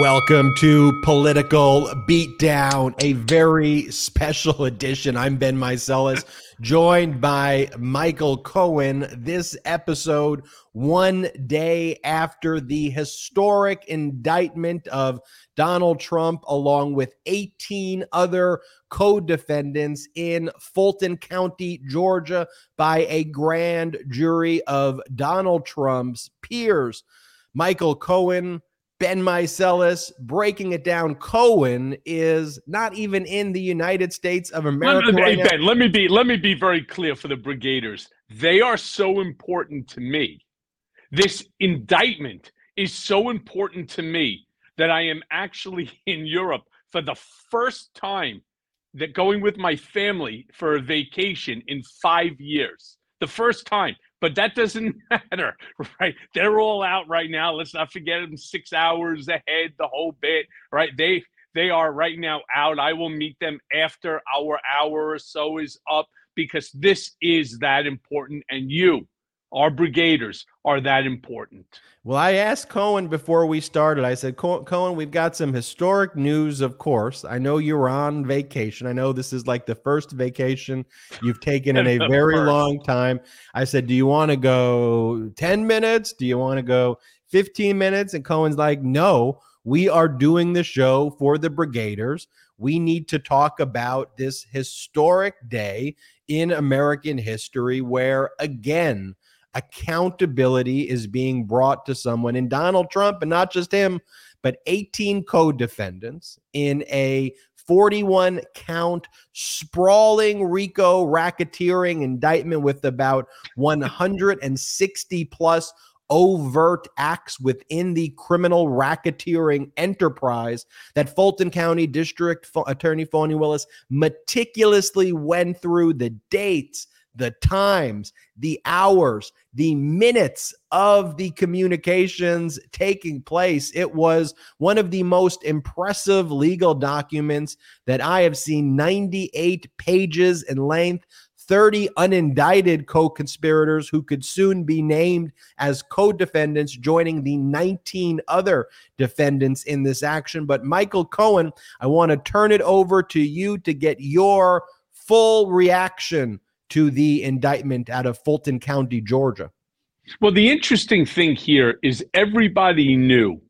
Welcome to Political Beatdown, a very special edition. I'm Ben Meiselas, joined by Michael Cohen. This episode, one day after the historic indictment of Donald Trump, along with 18 other co defendants in Fulton County, Georgia, by a grand jury of Donald Trump's peers. Michael Cohen Ben Meiselas breaking it down. Cohen is not even in the United States of America. Let, right hey, Ben, let me be let me be very clear for the brigaders. They are so important to me. This indictment is so important to me that I am actually in Europe for the first time that going with my family for a vacation in 5 years. The first time but that doesn't matter, right? They're all out right now. Let's not forget them six hours ahead, the whole bit, right? They they are right now out. I will meet them after our hour or so is up because this is that important, and you our brigaders are that important. Well, I asked Cohen before we started. I said, Cohen, we've got some historic news, of course. I know you're on vacation. I know this is like the first vacation you've taken in a very first. long time. I said, Do you want to go 10 minutes? Do you want to go 15 minutes? And Cohen's like, No, we are doing the show for the Brigaders. We need to talk about this historic day in American history where, again, accountability is being brought to someone in Donald Trump, and not just him, but 18 co defendants in a 41 count sprawling RICO racketeering indictment with about 160 plus overt acts within the criminal racketeering enterprise that Fulton County District Attorney Fani Willis meticulously went through the dates the times, the hours, the minutes of the communications taking place. It was one of the most impressive legal documents that I have seen, 98 pages in length. 30 unindicted co conspirators who could soon be named as co defendants, joining the 19 other defendants in this action. But, Michael Cohen, I want to turn it over to you to get your full reaction to the indictment out of Fulton County, Georgia. Well, the interesting thing here is everybody knew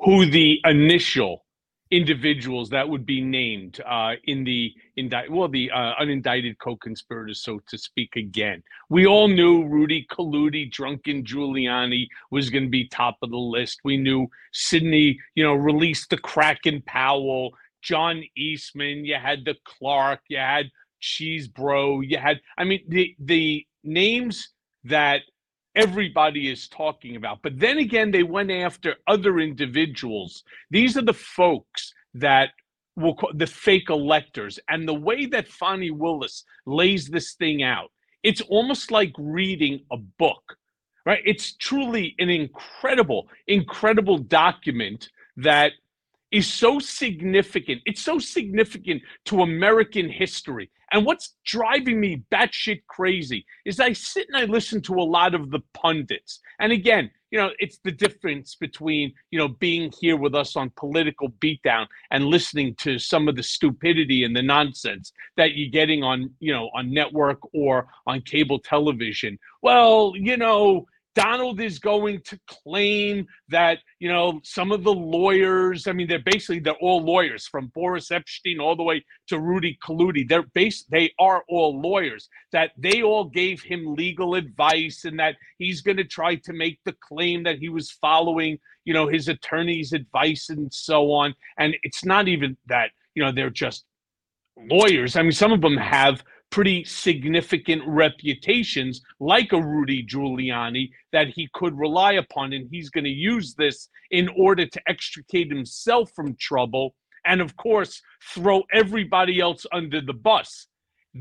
who the initial individuals that would be named uh, in the indict well the uh, unindicted co-conspirators so to speak again we all knew rudy colludi drunken giuliani was going to be top of the list we knew sidney you know released the kraken powell john eastman you had the clark you had Chesebro. You had, I mean, the the names that everybody is talking about. But then again, they went after other individuals. These are the folks that will call the fake electors. And the way that Fani Willis lays this thing out, it's almost like reading a book, right? It's truly an incredible, incredible document that is so significant. It's so significant to American history. And what's driving me batshit crazy is I sit and I listen to a lot of the pundits. And again, you know, it's the difference between, you know, being here with us on political beatdown and listening to some of the stupidity and the nonsense that you're getting on, you know, on network or on cable television. Well, you know, Donald is going to claim that, you know, some of the lawyers, I mean, they're basically, they're all lawyers from Boris Epshteyn all the way to Rudy Colludi. They're based, they are all lawyers, that they all gave him legal advice and that he's going to try to make the claim that he was following, you know, his attorney's advice and so on. And it's not even that, you know, they're just lawyers. I mean, some of them have pretty significant reputations like a Rudy Giuliani that he could rely upon. And he's going to use this in order to extricate himself from trouble and, of course, throw everybody else under the bus.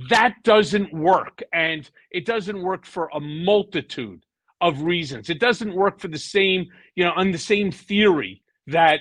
That doesn't work. And it doesn't work for a multitude of reasons. It doesn't work for the same, you know, on the same theory that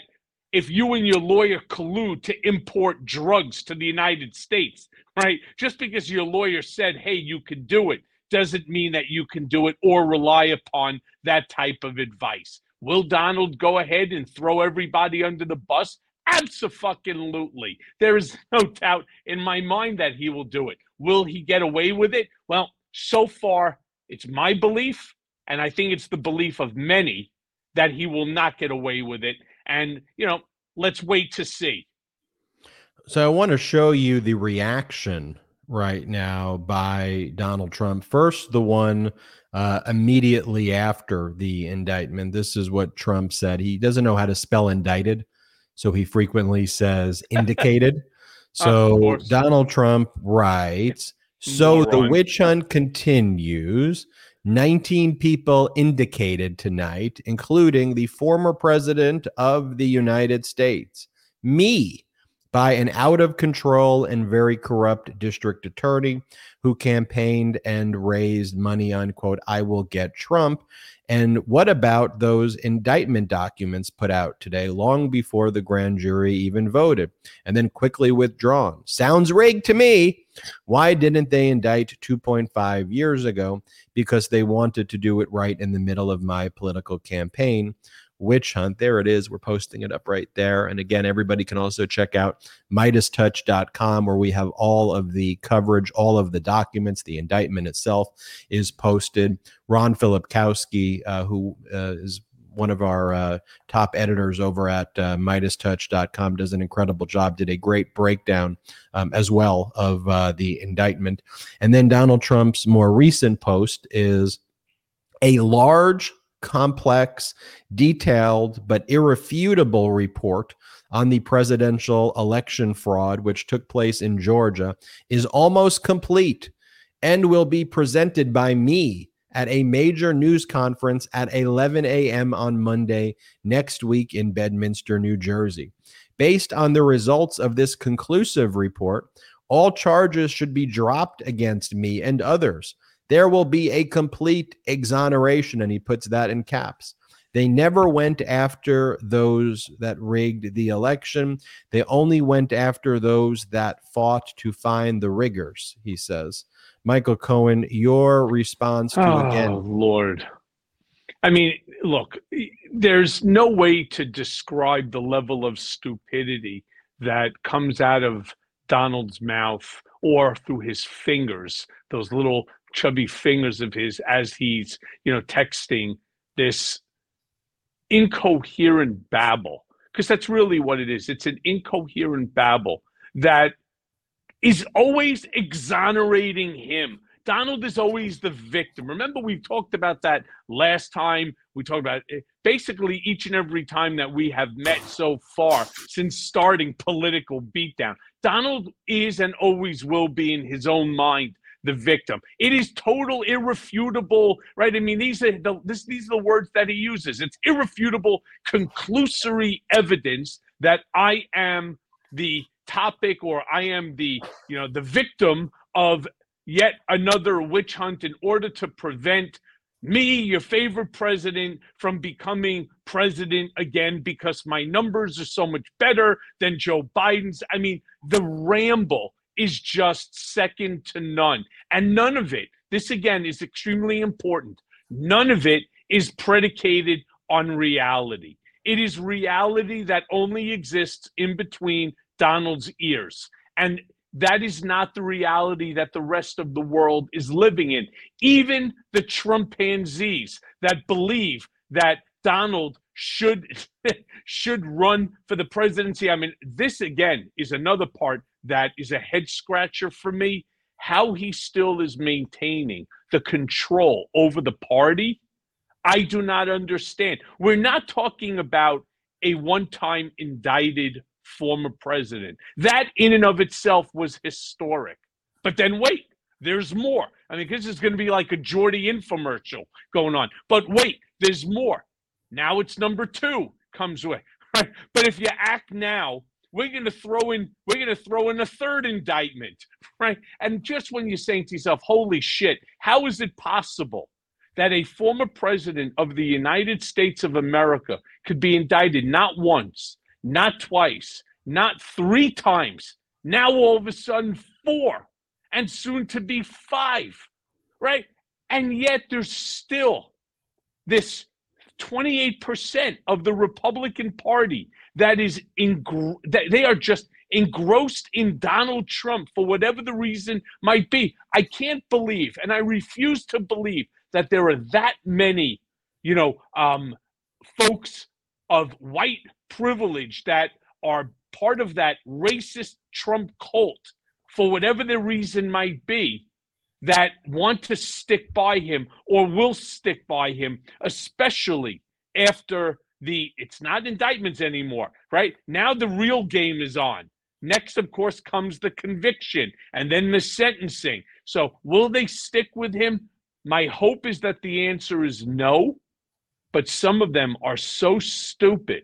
if you and your lawyer collude to import drugs to the United States, right? Just because your lawyer said, hey, you can do it, doesn't mean that you can do it or rely upon that type of advice. Will Donald go ahead and throw everybody under the bus? Absolutely. There is no doubt in my mind that he will do it. Will he get away with it? Well, so far, it's my belief, and I think it's the belief of many that he will not get away with it. And, you know, let's wait to see. So I want to show you the reaction right now by Donald Trump. First, the one uh, immediately after the indictment. This is what Trump said. He doesn't know how to spell indicted, so he frequently says indicated. so Donald Trump writes. So Moron. the witch hunt continues. 19 people indicated tonight, including the former president of the United States, me, by an out of control and very corrupt district attorney who campaigned and raised money on, quote, I will get Trump. And what about those indictment documents put out today, long before the grand jury even voted, and then quickly withdrawn? Sounds rigged to me. Why didn't they indict 2.5 years ago? Because they wanted to do it right in the middle of my political campaign witch hunt. There it is. We're posting it up right there. And again, everybody can also check out MeidasTouch.com where we have all of the coverage, all of the documents, the indictment itself is posted. Ron Filipkowski, uh, who uh, is one of our uh, top editors over at uh, MeidasTouch.com does an incredible job, did a great breakdown um, as well of uh, the indictment. And then Donald Trump's more recent post is a large complex, detailed, but irrefutable report on the presidential election fraud, which took place in Georgia, is almost complete and will be presented by me at a major news conference at 11 a.m. on Monday next week in Bedminster, New Jersey. Based on the results of this conclusive report, all charges should be dropped against me and others there will be a complete exoneration. And he puts that in caps. They never went after those that rigged the election. They only went after those that fought to find the riggers, he says. Michael Cohen, your response to oh, again. Lord. I mean, look, there's no way to describe the level of stupidity that comes out of Donald's mouth or through his fingers, those little chubby fingers of his as he's you know texting this incoherent babble. Because that's really what it is. It's an incoherent babble that is always exonerating him. Donald is always the victim. Remember we talked about that last time. We talked about it. basically each and every time that we have met so far since starting political beatdown. Donald is and always will be in his own mind the victim. It is total irrefutable, right? I mean, these are the this, these are the words that he uses. It's irrefutable, conclusory evidence that I am the topic or I am the you know the victim of yet another witch hunt in order to prevent me, your favorite president, from becoming president again because my numbers are so much better than Joe Biden's. I mean, the ramble is just second to none. And none of it, this again is extremely important, none of it is predicated on reality. It is reality that only exists in between Donald's ears. And that is not the reality that the rest of the world is living in. Even the Trumpanzees that believe that Donald should should run for the presidency. I mean, this again is another part that is a head scratcher for me. How he still is maintaining the control over the party, I do not understand. We're not talking about a one time indicted former president. That, in and of itself, was historic. But then wait, there's more. I mean, this is going to be like a Jordy infomercial going on. But wait, there's more. Now it's number two comes with. Right? But if you act now we're going to throw in we're going to throw in a third indictment right? And just when you're saying to yourself holy shit how is it possible that a former president of the united states of america could be indicted not once not twice not three times now all of a sudden four and soon to be five right? And yet there's still this 28% of the Republican Party that is in that they are just engrossed in Donald Trump for whatever the reason might be. I can't believe, and I refuse to believe that there are that many, you know, um, folks of white privilege that are part of that racist Trump cult for whatever the reason might be that want to stick by him or will stick by him, especially after the it's not indictments anymore, right? Now the real game is on. Next, of course, comes the conviction and then the sentencing. So, will they stick with him? My hope is that the answer is no, but some of them are so stupid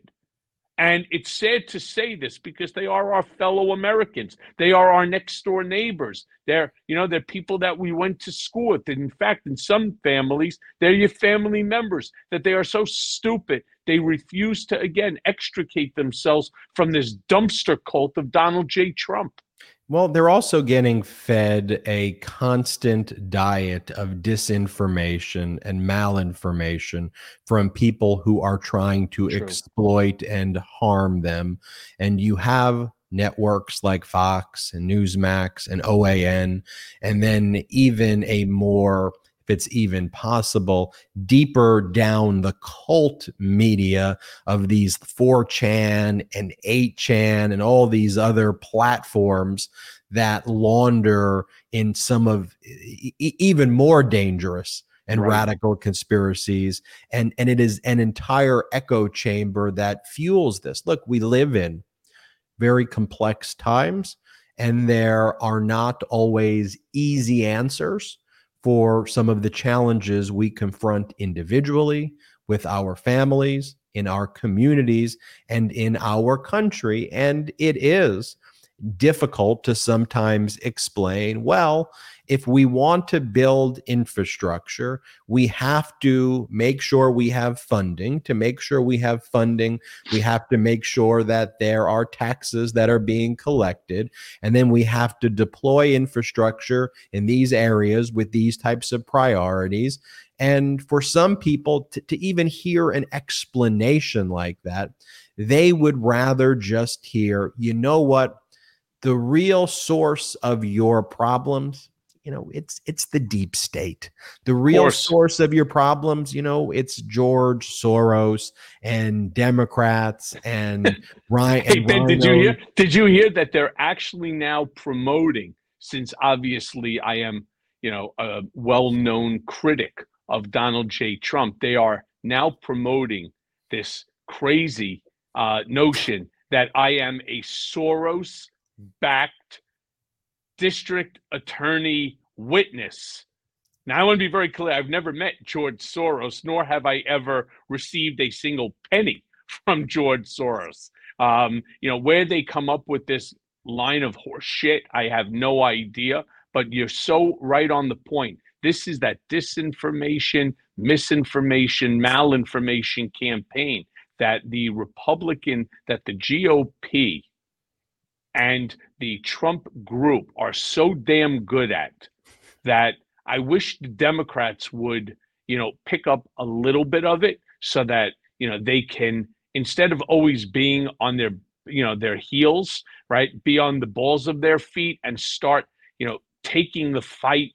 and it's sad to say this because they are our fellow Americans. They are our next door neighbors. They're, you know, they're people that we went to school with. And in fact, in some families, they're your family members that they are so stupid. They refuse to, again, extricate themselves from this dumpster cult of Donald J. Trump. Well, they're also getting fed a constant diet of disinformation and malinformation from people who are trying to True. exploit and harm them. And you have networks like Fox and Newsmax and OAN, and then even a more if it's even possible, deeper down the cult media of these 4chan and 8chan and all these other platforms that launder in some of e- even more dangerous and right. radical conspiracies and and it is an entire echo chamber that fuels this look we live in very complex times and there are not always easy answers for some of the challenges we confront individually, with our families, in our communities, and in our country. And it is difficult to sometimes explain well, if we want to build infrastructure, we have to make sure we have funding. To make sure we have funding, we have to make sure that there are taxes that are being collected. And then we have to deploy infrastructure in these areas with these types of priorities. And for some people to, to even hear an explanation like that, they would rather just hear, you know what? The real source of your problems you know it's it's the deep state. The real source of your problems you know it's george soros and democrats and ryan hey ben did you hear did you hear that they're actually now promoting since obviously i am you know a well-known critic of donald j. Trump they are now promoting this crazy uh, notion that i am a soros backed district attorney witness. Now, I want to be very clear I've never met George Soros, nor have I ever received a single penny from George Soros. Um, you know, where they come up with this line of horse shit, I have no idea, but you're so right on the point. This is that disinformation, misinformation, malinformation campaign that the Republican, that the GOP and the Trump group are so damn good at that I wish the Democrats would, you know, pick up a little bit of it so that, you know, they can instead of always being on their, you know, their heels, right, be on the balls of their feet and start, you know, taking the fight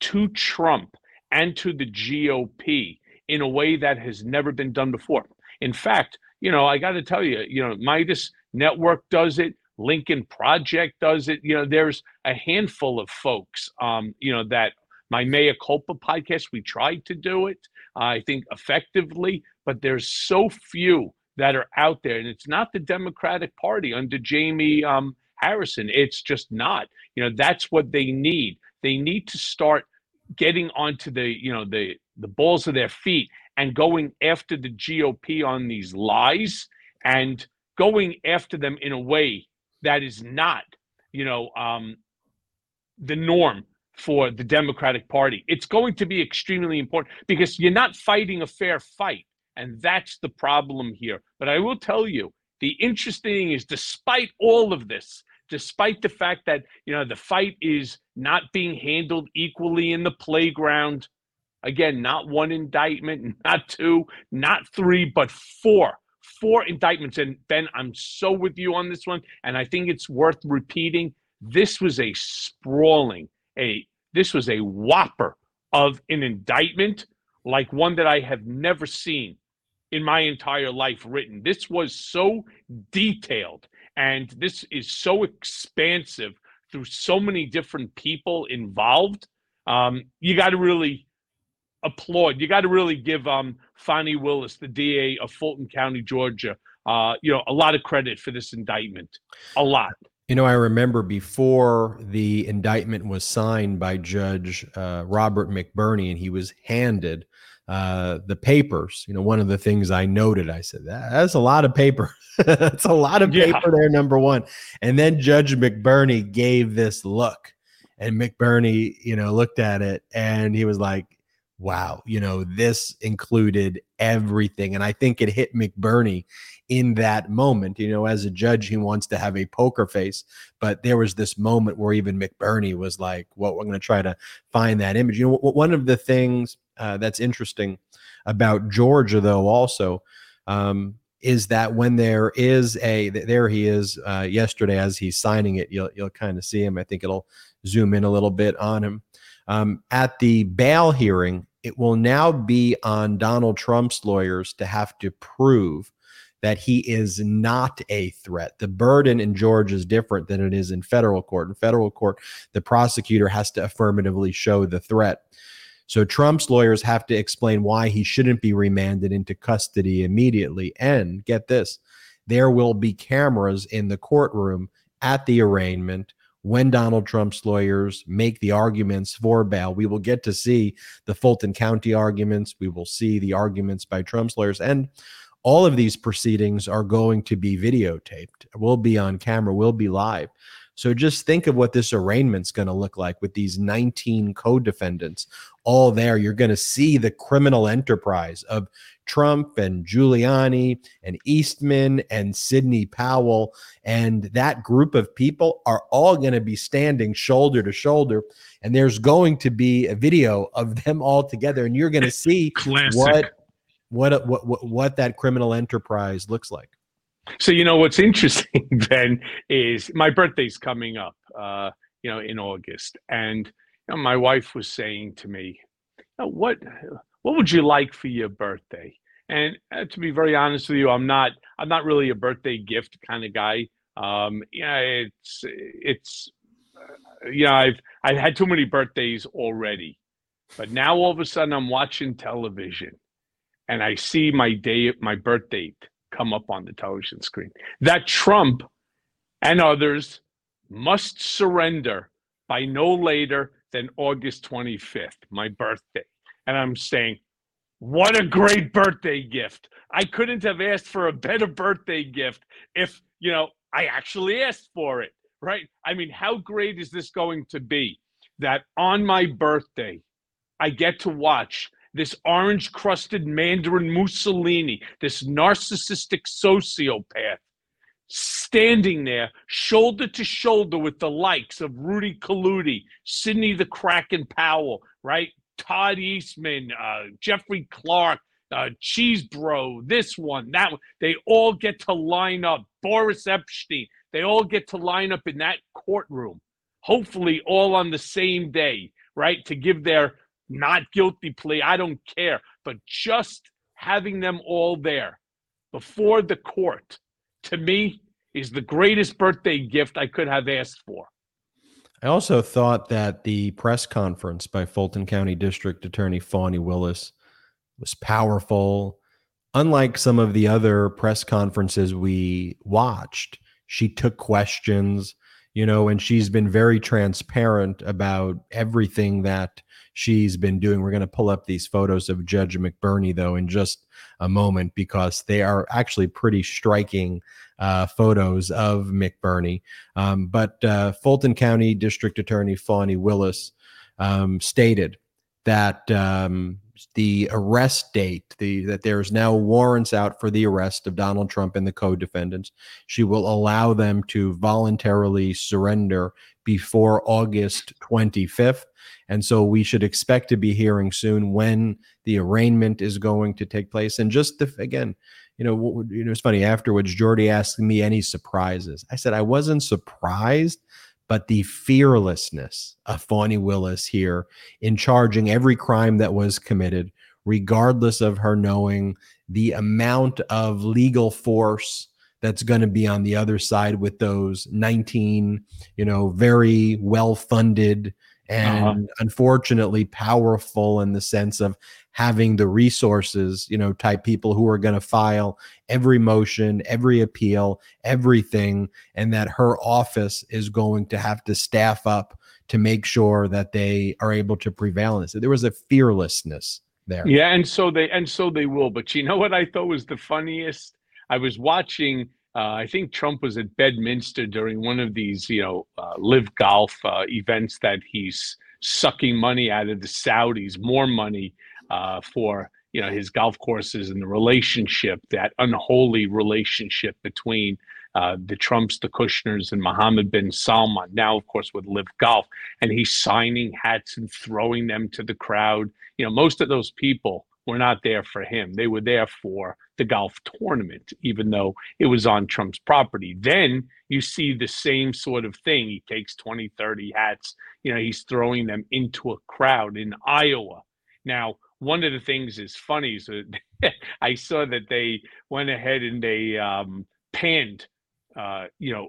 to Trump and to the GOP in a way that has never been done before. In fact, you know, I got to tell you, you know, Meidas Network does it. Lincoln Project does it. You know, there's a handful of folks, um, you know, that my Mea Culpa podcast, we tried to do it, uh, I think effectively, but there's so few that are out there. And it's not the Democratic Party under Jaime um, Harrison. It's just not. You know, that's what they need. They need to start getting onto the, you know, the the balls of their feet and going after the GOP on these lies and going after them in a way that is not, you know, um, the norm for the Democratic Party. It's going to be extremely important because you're not fighting a fair fight. And that's the problem here. But I will tell you, the interesting thing is, despite all of this, despite the fact that you know the fight is not being handled equally in the playground, Again, not one indictment, not two, not three, but four. Four indictments. And Ben, I'm so with you on this one. And I think it's worth repeating. This was a sprawling, a this was a whopper of an indictment, like one that I have never seen in my entire life written. This was so detailed and this is so expansive through so many different people involved. Um, you got to really applaud. You got to really give um, Fani Willis, the DA of Fulton County, Georgia, uh, you know, a lot of credit for this indictment. A lot. You know, I remember before the indictment was signed by Judge uh, Robert McBurney, and he was handed uh, the papers. You know, one of the things I noted, I said, that's a lot of paper. that's a lot of paper yeah. there, number one. And then Judge McBurney gave this look, and McBurney, you know, looked at it and he was like, wow, you know, this included everything. And I think it hit McBurney in that moment. You know, as a judge, he wants to have a poker face, but there was this moment where even McBurney was like, well, we're going to try to find that image. You know, one of the things uh, that's interesting about Georgia, though, also. Um, is that when there is a there he is uh, yesterday as he's signing it you'll you'll kind of see him I think it'll zoom in a little bit on him um, at the bail hearing it will now be on Donald Trump's lawyers to have to prove that he is not a threat. The burden in Georgia is different than it is in federal court. In federal court, the prosecutor has to affirmatively show the threat. So Trump's lawyers have to explain why he shouldn't be remanded into custody immediately. And get this there will be cameras in the courtroom at the arraignment when Donald Trump's lawyers make the arguments for bail. We will get to see the Fulton County arguments. We will see the arguments by Trump's lawyers. And all of these proceedings are going to be videotaped, will be on camera, will be live. So just think of what this arraignment's going to look like with these 19 co-defendants all there. You're going to see the criminal enterprise of Trump and Giuliani and Eastman and Sidney Powell. And that group of people are all going to be standing shoulder to shoulder. And there's going to be a video of them all together. And you're going to see what, what, what, what, what that criminal enterprise looks like. So you know what's interesting, Ben, is my birthday's coming up, uh, you know, in August, and you know, my wife was saying to me, "What, what would you like for your birthday?" And uh, to be very honest with you, I'm not, I'm not really a birthday gift kind of guy. Um, yeah, it's, it's, uh, you know, I've, I've had too many birthdays already, but now all of a sudden I'm watching television, and I see my day, my birth date come up on the television screen. That Trump and others must surrender by no later than August 25th, my birthday. And I'm saying, what a great birthday gift. I couldn't have asked for a better birthday gift if, you know, I actually asked for it, right? I mean, how great is this going to be that on my birthday, I get to watch this orange crusted Mandarin Mussolini, this narcissistic sociopath, standing there shoulder to shoulder with the likes of Rudy Kaludi, Sidney the Kraken Powell, right? Todd Eastman, uh, Jeffrey Clark, uh, Chesebro, this one, that one. They all get to line up. Boris Epshteyn, they all get to line up in that courtroom, hopefully all on the same day, right? To give their not guilty plea. I don't care. But just having them all there before the court, to me, is the greatest birthday gift I could have asked for. I also thought that the press conference by Fulton County District Attorney Fani Willis was powerful. Unlike some of the other press conferences we watched, she took questions, you know, and she's been very transparent about everything that she's been doing. We're going to pull up these photos of Judge McBurney, though, in just a moment because they are actually pretty striking uh, photos of McBurney. Um, but uh, Fulton County District Attorney Fani Willis um, stated that um, the arrest date, the that there's now warrants out for the arrest of Donald Trump and the co-defendants. She will allow them to voluntarily surrender before August 25th. And so we should expect to be hearing soon when the arraignment is going to take place. And just the, again, you know, you know, it's funny. Afterwards, Jordy asked me any surprises. I said I wasn't surprised, but the fearlessness of Fani Willis here in charging every crime that was committed, regardless of her knowing the amount of legal force that's going to be on the other side with those 19, you know, very well funded uh-huh. and uh-huh. unfortunately powerful in the sense of having the resources, you know, type people who are going to file every motion, every appeal, everything, and that her office is going to have to staff up to make sure that they are able to prevail this. So there was a fearlessness there. Yeah, and so they and so they will. But you know what I thought was the funniest? I was watching. Uh, I think Trump was at Bedminster during one of these, you know, uh, LIV Golf uh, events that he's sucking money out of the Saudis, more money uh, for you know his golf courses and the relationship, that unholy relationship between uh, the Trumps, the Kushners, and Mohammed bin Salman. Now, of course, with LIV Golf, and he's signing hats and throwing them to the crowd. You know, most of those people were not there for him. They were there for the golf tournament, even though it was on Trump's property. Then you see the same sort of thing. He takes 20, 30 hats, you know, he's throwing them into a crowd in Iowa. Now, one of the things is funny. So I saw that they went ahead and they um, panned, uh, you know,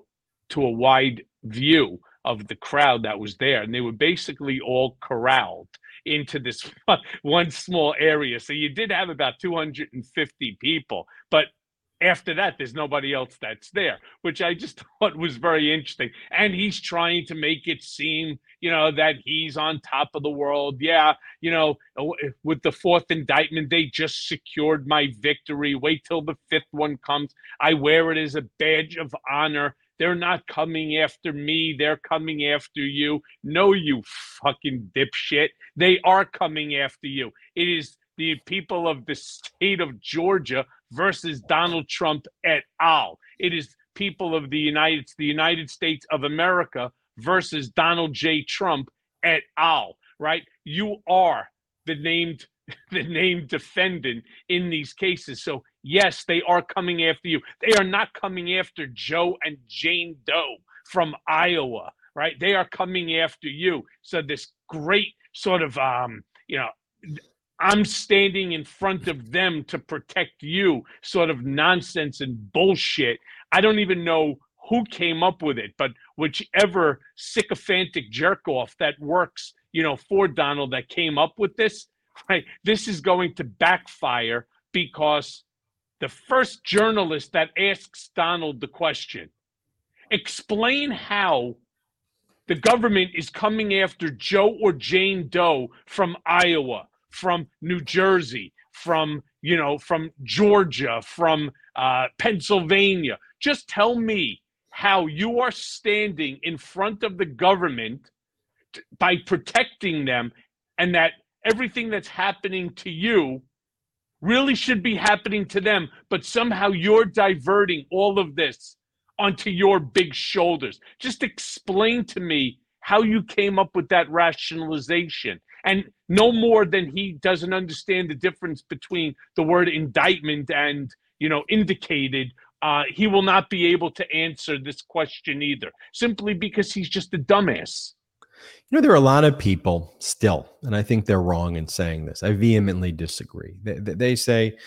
to a wide view of the crowd that was there, and they were basically all corralled into this one small area. So you did have about 250 people, but after that, there's nobody else that's there, which I just thought was very interesting. And he's trying to make it seem, you know, that he's on top of the world. Yeah, you know, uh, eh, with the fourth indictment, they just secured my victory. Wait till the fifth one comes. I wear it as a badge of honor. They're not coming after me. They're coming after you. No, you fucking dipshit. They are coming after you. It is the people of the state of Georgia versus Donald Trump et al. It is people of the United the United States of America versus Donald J. Trump et al. Right? You are the named the named defendant in these cases. So yes, they are coming after you. They are not coming after Joe and Jane Doe from Iowa, right? They are coming after you. So this great sort of um, you know, I'm standing in front of them to protect you sort of nonsense and bullshit. I don't even know who came up with it, but whichever sycophantic jerk off that works, you know, for Donald that came up with this, right? This is going to backfire because the first journalist that asks Donald the question, explain how the government is coming after Joe or Jane Doe from Iowa from New Jersey, from you know, from Georgia, from uh, Pennsylvania. Just tell me how you are standing in front of the government t- by protecting them, and that everything that's happening to you really should be happening to them, but somehow you're diverting all of this onto your big shoulders. Just explain to me how you came up with that rationalization and no more than he doesn't understand the difference between the word indictment and you know indicated uh, he will not be able to answer this question either simply because he's just a dumbass. You know there are a lot of people still and i think they're wrong in saying this. I vehemently disagree. They, they say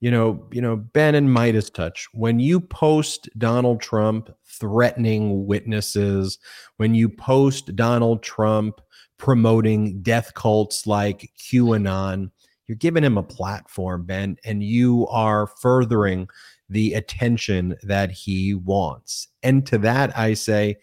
you know you know ben and MeidasTouch. When you post donald trump threatening witnesses when you post donald trump promoting death cults like QAnon. You're giving him a platform, Ben, and you are furthering the attention that he wants. And to that, I say,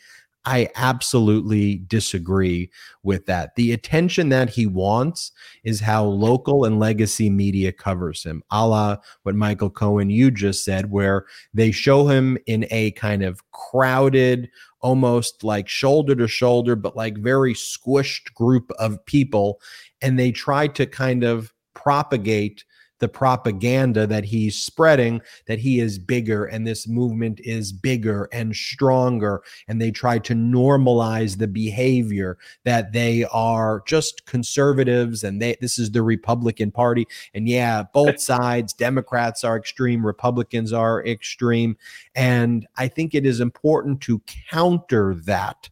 I absolutely disagree with that. The attention that he wants is how local and legacy media covers him, a la what Michael Cohen, you just said, where they show him in a kind of crowded, almost like shoulder to shoulder, but like very squished group of people. And they try to kind of propagate the propaganda that he's spreading that he is bigger and this movement is bigger and stronger. And they try to normalize the behavior that they are just conservatives and they this is the Republican party. And yeah both sides democrats are extreme republicans are extreme. And i think it is important to counter that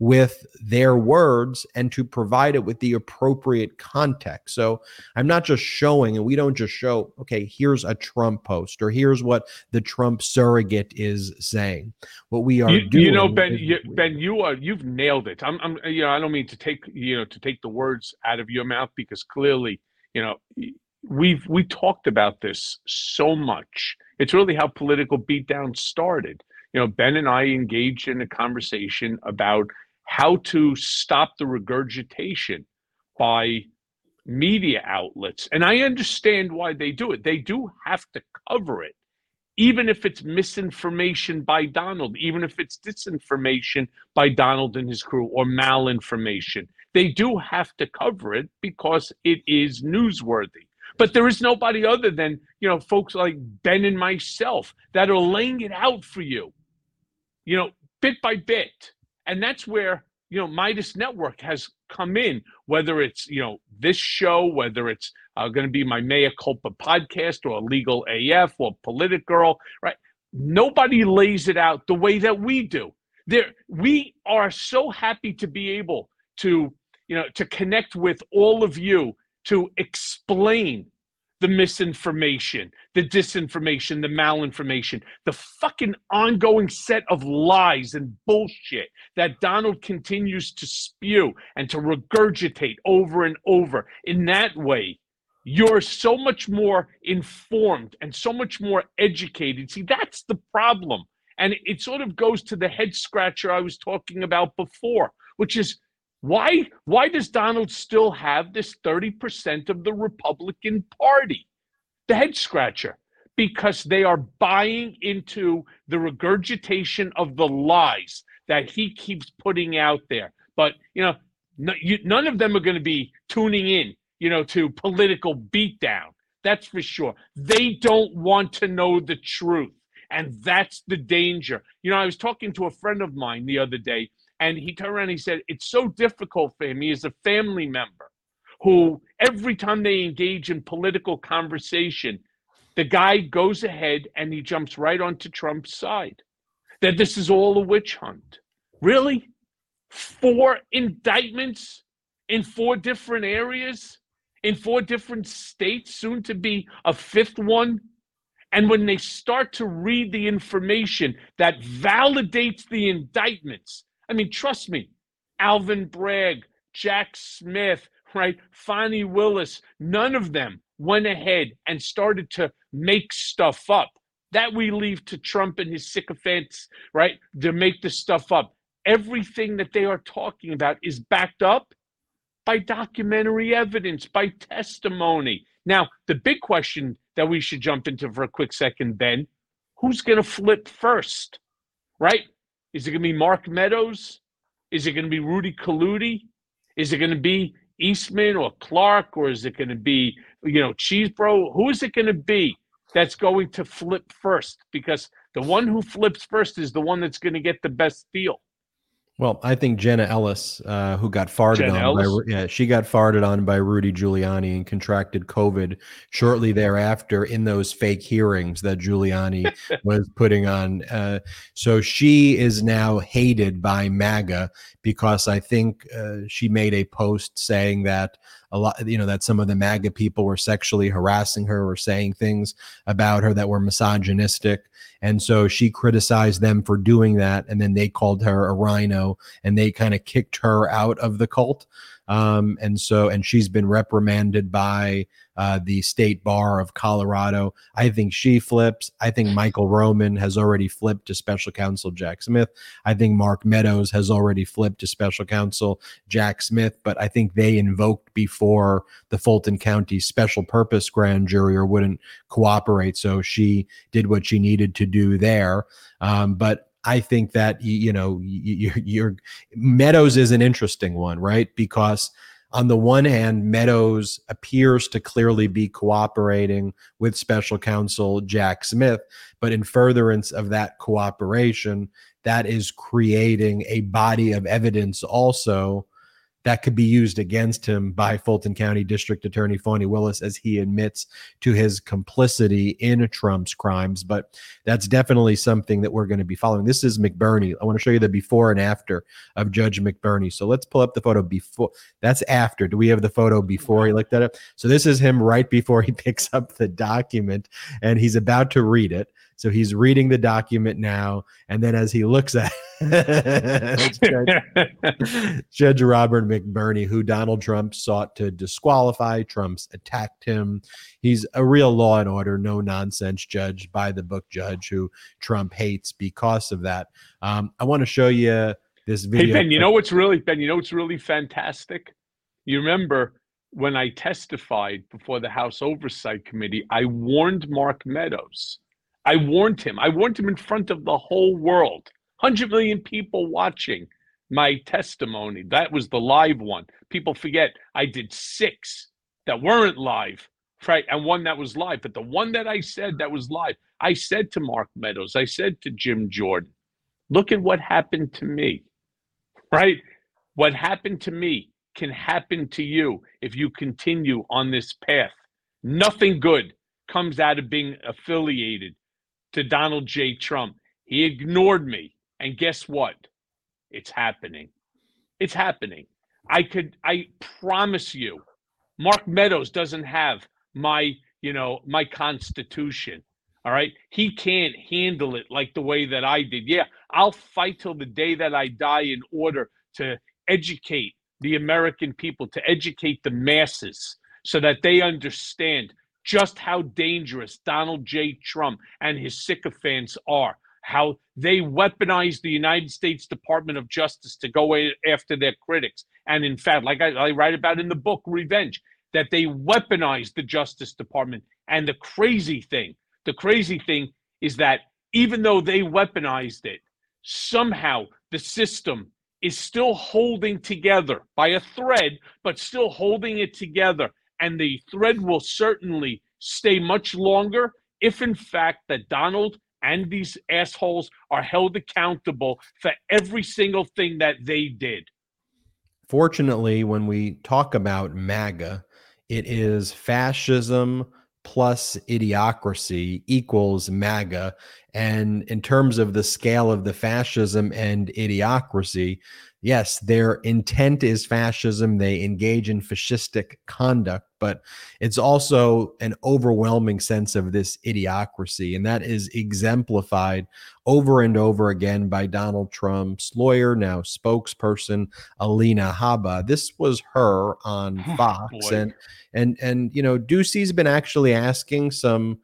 with their words and to provide it with the appropriate context. So I'm not just showing, and we don't just show, okay, here's a Trump post or here's what the Trump surrogate is saying. What we are you, doing, you know, Ben, you, Ben, you are you've nailed it. I'm, I'm, you know, I don't mean to take, you know, to take the words out of your mouth because clearly, you know, we've we talked about this so much. It's really how political beatdown started. You know, Ben and I engaged in a conversation about how to stop the regurgitation by media outlets. And I understand why they do it. They do have to cover it, even if it's misinformation by Donald, even if it's disinformation by Donald and his crew or malinformation. They do have to cover it because it is newsworthy. But there is nobody other than, you know, folks like Ben and myself that are laying it out for you, you know, bit by bit and that's where you know Meidas Network has come in. Whether it's you know this show, whether it's uh, going to be my Mea Culpa podcast or Legal AF or PoliticsGirl, right? Nobody lays it out the way that we do. There, we are so happy to be able to you know to connect with all of you to explain the misinformation, the disinformation, the malinformation, the fucking ongoing set of lies and bullshit that Donald continues to spew and to regurgitate over and over. In that way, you're so much more informed and so much more educated. See, that's the problem. And it sort of goes to the head scratcher I was talking about before, which is why why does Donald still have this 30% of the Republican Party? The head scratcher because they are buying into the regurgitation of the lies that he keeps putting out there. But, you know, no, you, none of them are going to be tuning in, you know, to political beatdown. That's for sure. They don't want to know the truth. And that's the danger. You know, I was talking to a friend of mine the other day and he turned around and he said, It's so difficult for him. He is a family member who, every time they engage in political conversation, the guy goes ahead and he jumps right onto Trump's side. That this is all a witch hunt. Really? Four indictments in four different areas, in four different states, soon to be a fifth one. And when they start to read the information that validates the indictments, I mean, trust me, Alvin Bragg, Jack Smith, right, Fani Willis, none of them went ahead and started to make stuff up. That we leave to Trump and his sycophants, right, to make this stuff up. Everything that they are talking about is backed up by documentary evidence, by testimony. Now, the big question that we should jump into for a quick second, Ben who's going to flip first, right? Is it going to be Mark Meadows? Is it going to be Rudy Kaludi? Is it going to be Eastman or Clark, or is it going to be you know Chesebro? Who is it going to be that's going to flip first? Because the one who flips first is the one that's going to get the best deal. Well, I think Jenna Ellis, uh, who got farted Jenna on by yeah, she got farted on by Rudy Giuliani and contracted COVID shortly thereafter in those fake hearings that Giuliani was putting on. Uh, so she is now hated by MAGA because I think uh, she made a post saying that a lot, you know, that some of the MAGA people were sexually harassing her or saying things about her that were misogynistic. And so she criticized them for doing that. And then they called her a rhino and they kind of kicked her out of the cult. Um, and so, and she's been reprimanded by uh, the state bar of Colorado. I think she flips. I think Michael Roman has already flipped to special counsel Jack Smith. I think Mark Meadows has already flipped to special counsel Jack Smith, but I think they invoked before the Fulton County special purpose grand jury or wouldn't cooperate. So she did what she needed to do there. Um, but I think that you know you, you're Meadows is an interesting one, right? Because on the one hand, Meadows appears to clearly be cooperating with special counsel Jack Smith, but in furtherance of that cooperation, that is creating a body of evidence also that could be used against him by Fulton County District Attorney Fani Willis as he admits to his complicity in Trump's crimes. But that's definitely something that we're going to be following. This is McBurney. I want to show you the before and after of Judge McBurney. So let's pull up the photo before. That's after. Do we have the photo before he looked at it? So this is him right before he picks up the document and he's about to read it. So he's reading the document now, and then as he looks at Judge, Judge Robert McBurney, who Donald Trump sought to disqualify, Trump's attacked him. He's a real law and order, no nonsense judge, by the book judge who Trump hates because of that. Um, I want to show you this video. Hey Ben, you know what's really Ben? You know what's really fantastic? You remember when I testified before the House Oversight Committee, I warned Mark Meadows I warned him. I warned him in front of the whole world. 100 million people watching my testimony. That was the live one. People forget I did six that weren't live, right? And one that was live. But the one that I said that was live, I said to Mark Meadows, I said to Jim Jordan, look at what happened to me, right? What happened to me can happen to you if you continue on this path. Nothing good comes out of being affiliated to Donald J. Trump. He ignored me. And guess what? It's happening. It's happening. I could, I promise you, Mark Meadows doesn't have my, you know, my constitution. All right. He can't handle it like the way that I did. Yeah, I'll fight till the day that I die in order to educate the American people, to educate the masses so that they understand just how dangerous Donald J. Trump and his sycophants are, how they weaponize the United States Department of Justice to go after their critics. And in fact, like I, I write about in the book, Revenge, that they weaponize the Justice Department. And the crazy thing, the crazy thing is that even though they weaponized it, somehow the system is still holding together by a thread, but still holding it together and the thread will certainly stay much longer if, in fact, that Donald and these assholes are held accountable for every single thing that they did. Fortunately, when we talk about MAGA, it is fascism plus idiocracy equals MAGA. And in terms of the scale of the fascism and idiocracy, yes, their intent is fascism. They engage in fascistic conduct, but it's also an overwhelming sense of this idiocracy. And that is exemplified over and over again by Donald Trump's lawyer, now spokesperson, Alina Habba. This was her on oh, Fox. and and and you know, Doocy's been actually asking some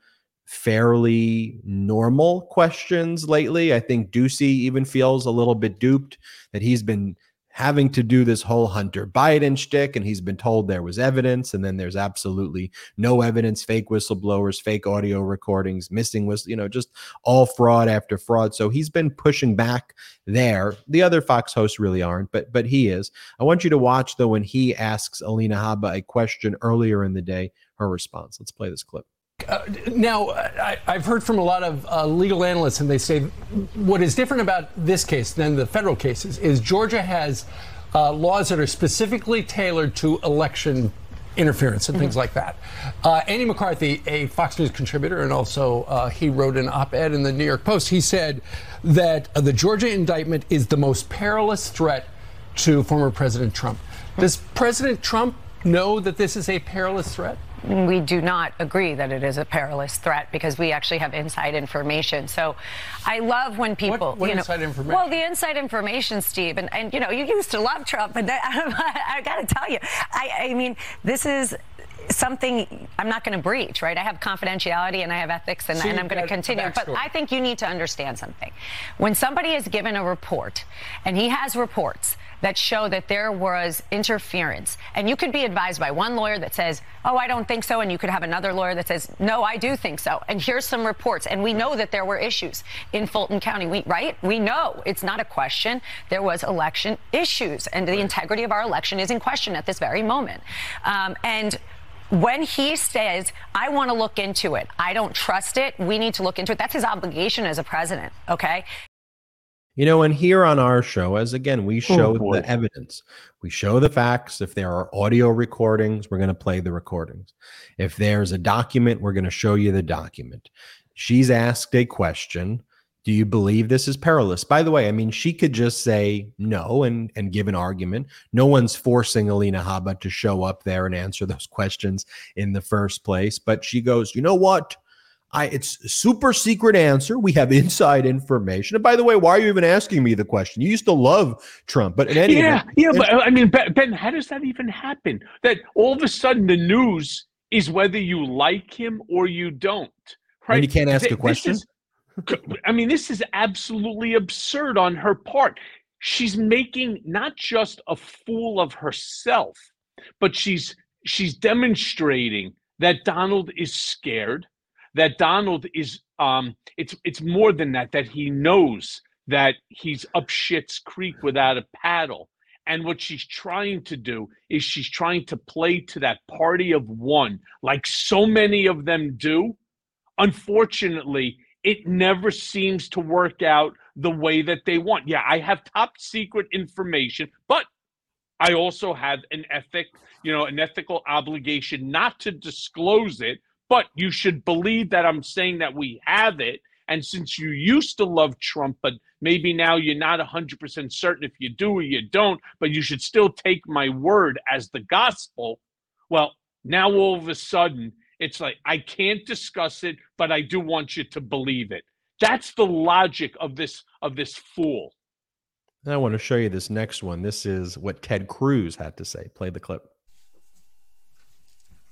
fairly normal questions lately. I think Doocy even feels a little bit duped that he's been having to do this whole Hunter Biden shtick, and he's been told there was evidence, and then there's absolutely no evidence, fake whistleblowers, fake audio recordings, missing whistle, you know, just all fraud after fraud. So he's been pushing back there. The other Fox hosts really aren't, but but he is. I want you to watch though when he asks Alina Habba a question earlier in the day, her response. Let's play this clip. Uh, now, I, have heard from a lot of uh, legal analysts, and they say what is different about this case than the federal cases is Georgia has uh, laws that are specifically tailored to election interference and mm-hmm. things like that. Uh, Andy McCarthy, a Fox News contributor, and also uh, he wrote an op ed in the New York Post, he said that uh, the Georgia indictment is the most perilous threat to former President Trump. Does President Trump know that this is a perilous threat? We do not agree that it is a perilous threat because we actually have inside information. So I love when people, what, what you know, inside information? well, the inside information, Steve, and, and you know, you used to love Trump, but that, I, I got to tell you, I, I mean, this is something I'm not going to breach, right? I have confidentiality and I have ethics and, and I'm going to continue. But I think you need to understand something. When somebody is given a report and he has reports that show that there was interference. And you could be advised by one lawyer that says, oh, I don't think so. And you could have another lawyer that says, no, I do think so. And here's some reports. And we know that there were issues in Fulton County, we, right? We know it's not a question. There was election issues, and the integrity of our election is in question at this very moment. Um, and when he says, I want to look into it, I don't trust it, we need to look into it, that's his obligation as a president, okay? You know, and here on our show, as again, we oh, show oh, the evidence, we show the facts. If there are audio recordings, we're going to play the recordings. If there's a document, we're going to show you the document. She's asked a question. Do you believe this is perilous? By the way, I mean, she could just say no and, and give an argument. No one's forcing Alina Habba to show up there and answer those questions in the first place. But she goes, you know what? I it's a super secret answer. We have inside information. And by the way, why are you even asking me the question? You used to love Trump, but in any yeah, event, yeah. But I mean, Ben, how does that even happen? That all of a sudden the news is whether you like him or you don't. Right? And you can't ask a question. Is, I mean, this is absolutely absurd on her part. She's making not just a fool of herself, but she's she's demonstrating that Donald is scared that Donald is um it's it's more than that that he knows that he's up shit's creek without a paddle. And what she's trying to do is she's trying to play to that party of one like so many of them do. Unfortunately it never seems to work out the way that they want. Yeah i have top secret information but i also have an ethic you know an ethical obligation not to disclose it but you should believe that I'm saying that we have it. And since you used to love Trump, but maybe now you're not 100% certain if you do or you don't, but you should still take my word as the gospel. Well, now all of a sudden, it's like, I can't discuss it, but I do want you to believe it. That's the logic of this of this fool. I want to show you this next one. This is what Ted Cruz had to say. Play the clip.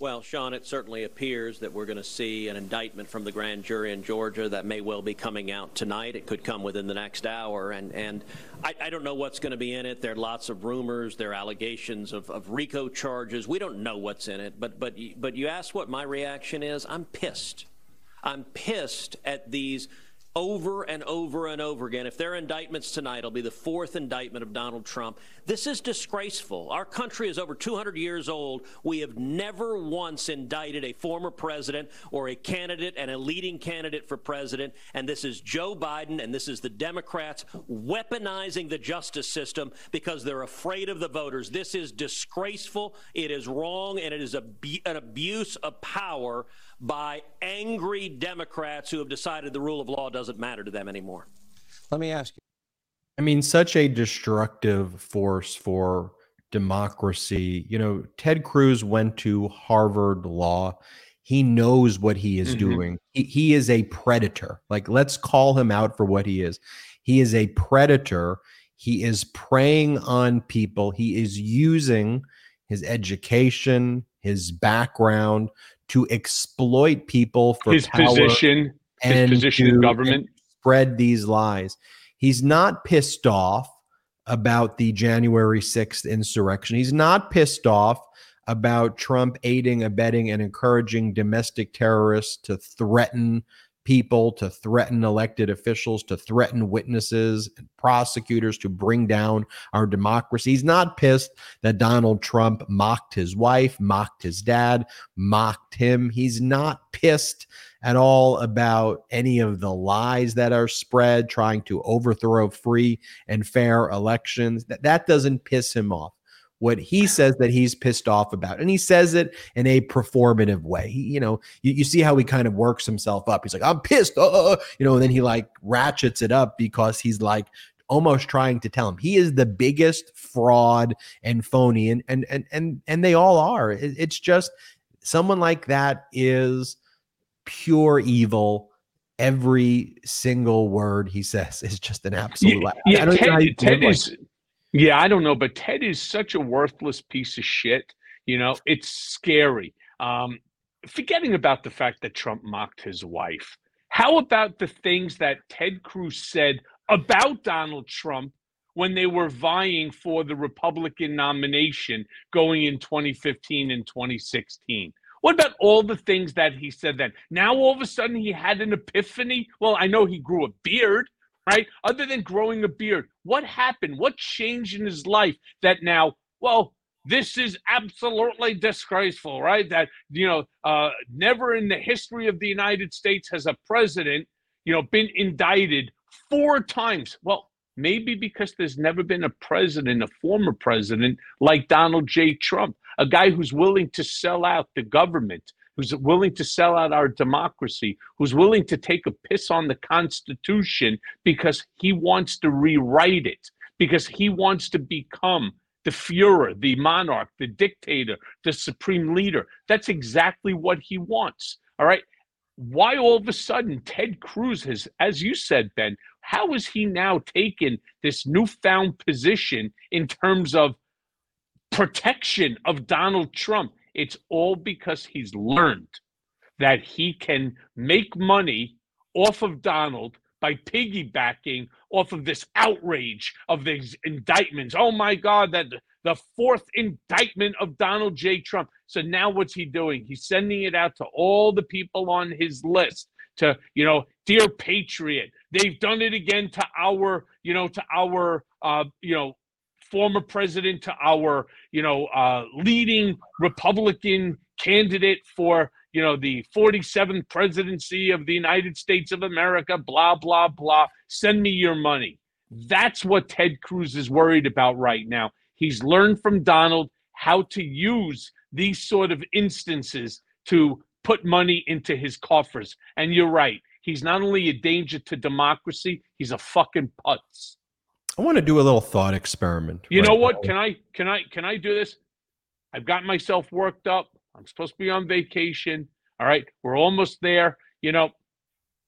Well, Sean, it certainly appears that we're going to see an indictment from the grand jury in Georgia that may well be coming out tonight. It could come within the next hour. And, and I, I don't know what's going to be in it. There are lots of rumors. There are allegations of, of RICO charges. We don't know what's in it. But, but, but you ask what my reaction is. I'm pissed. I'm pissed at these over and over and over again. If there are indictments tonight, it'll be the fourth indictment of Donald Trump. This is disgraceful. Our country is over 200 years old. We have never once indicted a former president or a candidate and a leading candidate for president. And this is Joe Biden and this is the Democrats weaponizing the justice system because they're afraid of the voters. This is disgraceful. It is wrong and it is an abuse of power by angry Democrats who have decided the rule of law doesn't matter to them anymore. Let me ask you. I mean, such a destructive force for democracy. You know, Ted Cruz went to Harvard Law. He knows what he is mm-hmm. doing. He, he is a predator. Like, let's call him out for what he is. He is a predator. He is preying on people. He is using his education, his background to exploit people for his power position, his position in government, spread these lies. He's not pissed off about the January 6th insurrection. He's not pissed off about Trump aiding, abetting, and encouraging domestic terrorists to threaten people, to threaten elected officials, to threaten witnesses and prosecutors, to bring down our democracy. He's not pissed that Donald Trump mocked his wife, mocked his dad, mocked him. He's not pissed at all about any of the lies that are spread trying to overthrow free and fair elections. That, that doesn't piss him off what he says that he's pissed off about. And he says it in a performative way. He, you know, you, you see how he kind of works himself up. He's like, I'm pissed, uh, uh, uh, you know, and then he like ratchets it up because he's like almost trying to tell him he is the biggest fraud and phony and and and and, and they all are. It, it's just someone like that is pure evil every single word he says is just an absolute yeah, yeah I don't Ted, know Ted is like yeah, I don't know, but Ted is such a worthless piece of shit. You know, it's scary. Um, forgetting about the fact that Trump mocked his wife. How about the things that Ted Cruz said about Donald Trump when they were vying for the Republican nomination going in 2015 and 2016. What about all the things that he said then? Now all of a sudden he had an epiphany. Well, I know he grew a beard, right? Other than growing a beard, what happened? What changed in his life that now, well, this is absolutely disgraceful, right? That, you know, uh, never in the history of the United States has a president, you know, been indicted four times. Well, maybe because there's never been a president, a former president like Donald J. Trump a guy who's willing to sell out the government, who's willing to sell out our democracy, who's willing to take a piss on the Constitution because he wants to rewrite it, because he wants to become the Fuhrer, the monarch, the dictator, the supreme leader. That's exactly what he wants. All right. Why all of a sudden Ted Cruz has, as you said, Ben, how has he now taken this newfound position in terms of protection of Donald Trump. It's all because he's learned that he can make money off of Donald by piggybacking off of this outrage of these indictments. Oh my God, that the fourth indictment of Donald J. Trump. So now what's he doing? He's sending it out to all the people on his list to, you know, dear patriot. They've done it again to our, you know, to our, uh, you know, former president to our, you know, uh, leading Republican candidate for, you know, the 47th presidency of the United States of America, blah, blah, blah. Send me your money. That's what Ted Cruz is worried about right now. He's learned from Donald how to use these sort of instances to put money into his coffers. And you're right. He's not only a danger to democracy, he's a fucking putz. I want to do a little thought experiment. You right know what? Now. Can I can I can I do this? I've got myself worked up. I'm supposed to be on vacation. All right, we're almost there. You know,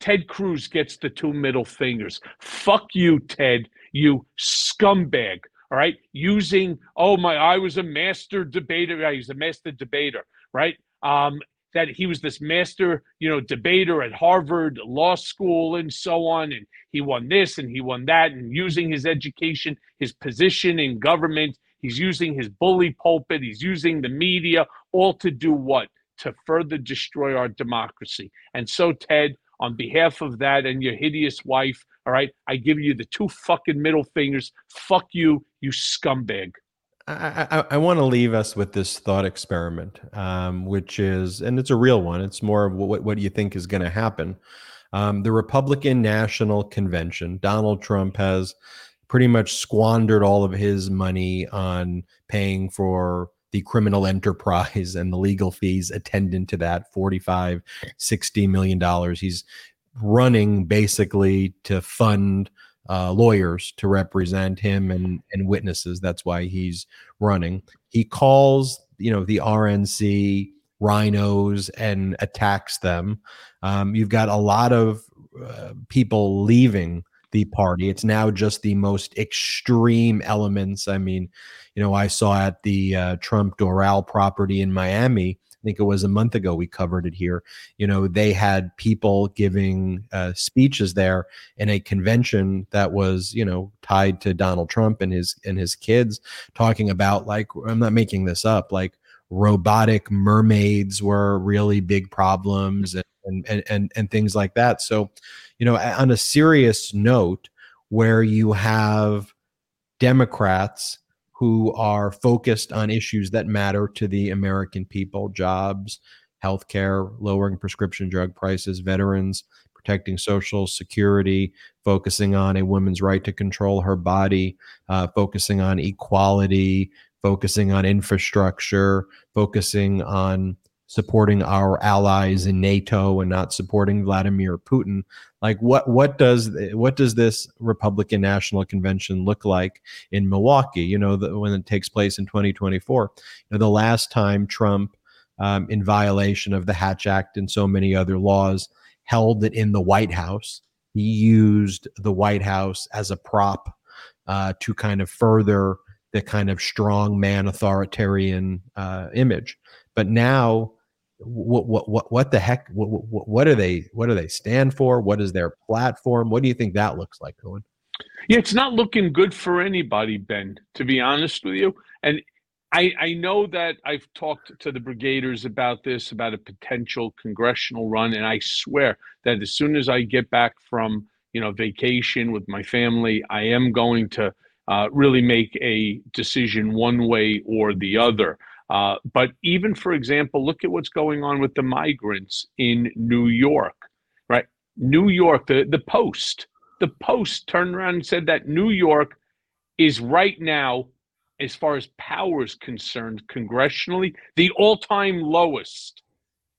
Ted Cruz gets the two middle fingers. Fuck you, Ted. You scumbag. All right, using oh my, I was a master debater. I was a master debater. Right. Um, that he was this master, you know, debater at Harvard Law School and so on. And he won this and he won that. And using his education, his position in government, he's using his bully pulpit, he's using the media, all to do what? To further destroy our democracy. And so, Ted, on behalf of that and your hideous wife, all right, I give you the two fucking middle fingers. Fuck you, you scumbag. I, I, I want to leave us with this thought experiment, um, which is, and it's a real one. It's more of what, what do you think is going to happen? Um, the Republican National Convention, Donald Trump has pretty much squandered all of his money on paying for the criminal enterprise and the legal fees attendant to that 45 60 million dollars he's running basically to fund uh, lawyers to represent him and and witnesses. That's why he's running. He calls you know the RNC rhinos and attacks them. Um, you've got a lot of uh, people leaving the party. It's now just the most extreme elements. I mean, you know, I saw at the uh, Trump Doral property in Miami think it was a month ago we covered it here. You know, they had people giving uh, speeches there in a convention that was, you know, tied to Donald Trump and his and his kids, talking about like I'm not making this up, like robotic mermaids were really big problems and and and, and things like that. So, you know, on a serious note, where you have Democrats who are focused on issues that matter to the American people jobs, healthcare, lowering prescription drug prices, veterans, protecting social security, focusing on a woman's right to control her body, uh, focusing on equality, focusing on infrastructure, focusing on supporting our allies in NATO and not supporting Vladimir Putin. Like what what does what does this Republican National Convention look like in Milwaukee? You know, the, when it takes place in 2024. You know, the last time Trump, um, in violation of the Hatch Act and so many other laws, held it in the White House. He used the White House as a prop uh, to kind of further the kind of strong man authoritarian uh, image. But now what what what what the heck what, what, what do they what do they stand for what is their platform what do you think that looks like Cohen Yeah, it's not looking good for anybody, Ben, to be honest with you. And I, I know that I've talked to the brigaders about this, about a potential congressional run, and I swear that as soon as I get back from you know vacation with my family, I am going to uh, really make a decision one way or the other. Uh, but even for example, look at what's going on with the migrants in New York, right? New York, the, the Post, the Post turned around and said that New York is right now as far as power is concerned, congressionally, the all time lowest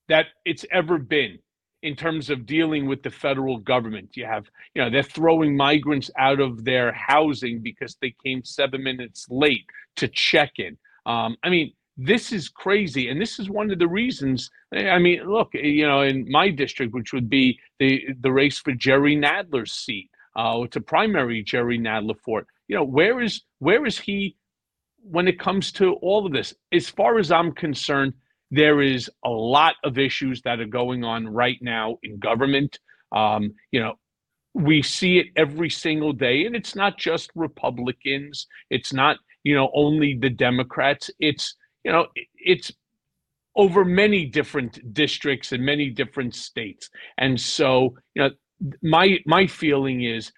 that it's ever been in terms of dealing with the federal government. You have, you know, they're throwing migrants out of their housing because they came seven minutes late to check in. Um, I mean, this is crazy. And this is one of the reasons. I mean, look, you know, in my district, which would be the, the race for Jerry Nadler's seat, uh, it's a primary Jerry Nadler for it. You know, where is where is he when it comes to all of this, as far as I'm concerned, there is a lot of issues that are going on right now in government. Um, you know, we see it every single day, and it's not just Republicans. It's not you know only the Democrats. It's you know it's over many different districts and many different states. And so you know my my feeling is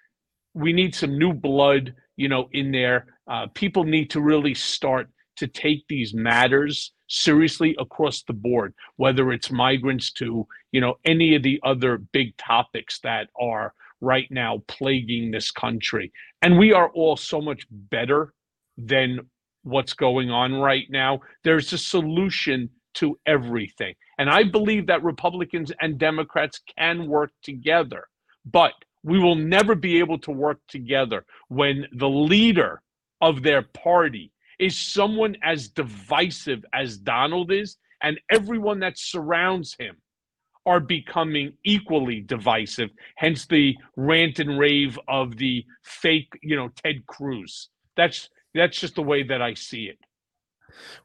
we need some new blood you know in there uh, people need to really start to take these matters seriously across the board, whether it's migrants to, you know, any of the other big topics that are right now plaguing this country. And we are all so much better than what's going on right now. There's a solution to everything. And I believe that Republicans and Democrats can work together, but we will never be able to work together when the leader of their party is someone as divisive as Donald is, and everyone that surrounds him are becoming equally divisive. Hence the rant and rave of the fake, you know, Ted Cruz. That's that's just the way that I see it.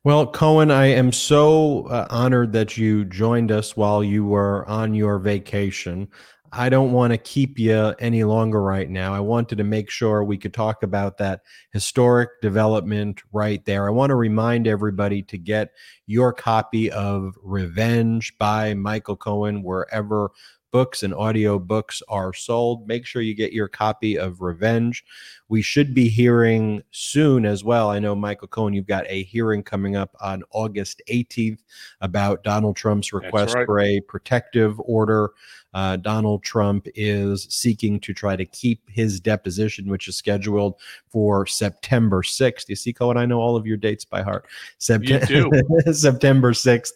Well, Cohen, I am so uh, honored that you joined us while you were on your vacation. I don't want to keep you any longer right now. I wanted to make sure we could talk about that historic development right there. I want to remind everybody to get your copy of Revenge by Michael Cohen wherever books and audio books are sold. Make sure you get your copy of Revenge. We should be hearing soon as well. I know, Michael Cohen, you've got a hearing coming up on August 18th about Donald Trump's request right. for a protective order. Uh, Donald Trump is seeking to try to keep his deposition, which is scheduled for September 6th. You see, Cohen, I know all of your dates by heart. September, September 6th.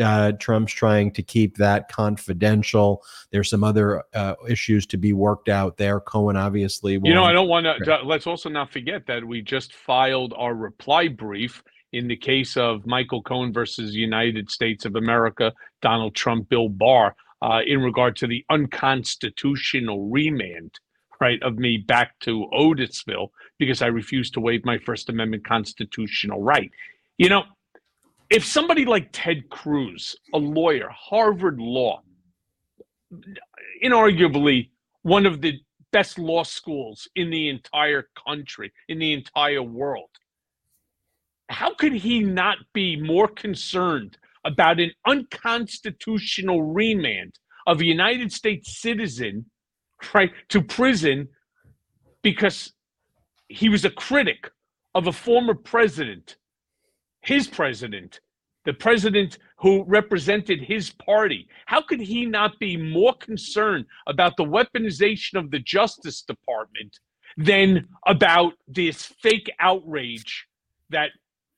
Uh, Trump's trying to keep that confidential. There's some other uh, issues to be worked out there. Cohen obviously. You know, I don't want to. Let's also not forget that we just filed our reply brief in the case of Michael Cohen versus United States of America, Donald Trump, Bill Barr, uh, in regard to the unconstitutional remand, right, of me back to Otisville because I refused to waive my First Amendment constitutional right. You know, if somebody like Ted Cruz, a lawyer, Harvard Law, inarguably one of the best law schools in the entire country, in the entire world, how could he not be more concerned about an unconstitutional remand of a United States citizen, right, to prison because he was a critic of a former president his president, the president who represented his party. How could he not be more concerned about the weaponization of the Justice Department than about this fake outrage that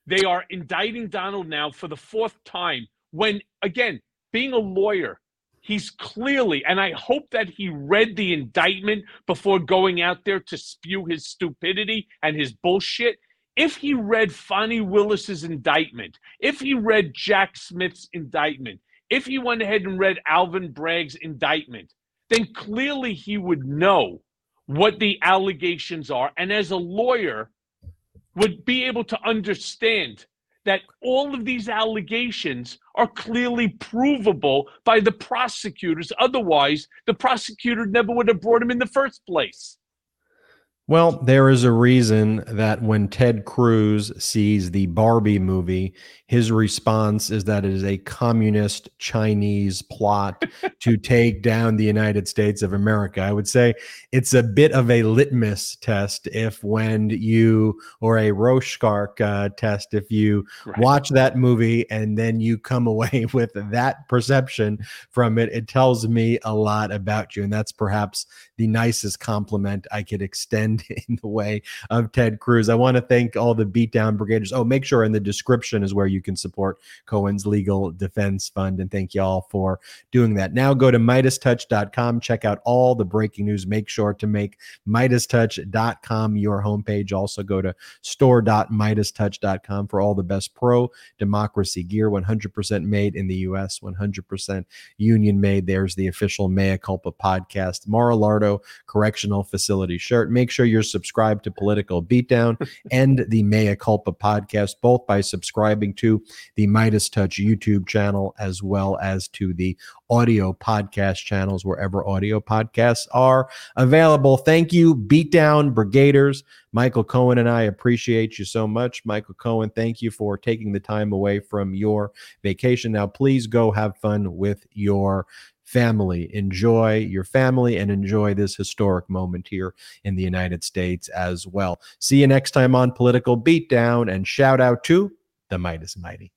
they are indicting Donald now for the fourth time? When, again, being a lawyer, he's clearly, and I hope that he read the indictment before going out there to spew his stupidity and his bullshit if he read Fani Willis's indictment, if he read Jack Smith's indictment, if he went ahead and read Alvin Bragg's indictment, then clearly he would know what the allegations are. And as a lawyer, would be able to understand that all of these allegations are clearly provable by the prosecutors. Otherwise, the prosecutor never would have brought him in the first place. Well, there is a reason that when Ted Cruz sees the Barbie movie, his response is that it is a communist Chinese plot to take down the United States of America. I would say it's a bit of a litmus test if, when you, or a Rorschach uh, test, if you right. watch that movie and then you come away with that perception from it, it tells me a lot about you. And that's perhaps the nicest compliment I could extend in the way of Ted Cruz. I want to thank all the beatdown brigaders. Oh, make sure in the description is where you can support Cohen's Legal Defense Fund. And thank you all for doing that. Now go to MeidasTouch.com, check out all the breaking news. Make sure to make MeidasTouch.com your homepage. Also go to store.meidastouch.com for all the best pro democracy gear, 100% made in the US, 100% union made. There's the official Mea Culpa podcast. Mar-a-Lardo Correctional Facility shirt. Make sure you're subscribed to Political Beatdown and the Mea Culpa podcast, both by subscribing to the MeidasTouch YouTube channel as well as to the audio podcast channels wherever audio podcasts are available. Thank you, Beatdown Brigaders. Michael Cohen and I appreciate you so much. Michael Cohen, thank you for taking the time away from your vacation. Now, please go have fun with your family. Enjoy your family and enjoy this historic moment here in the United States as well. See you next time on Political Beatdown and shout out to the Meidas Mighty.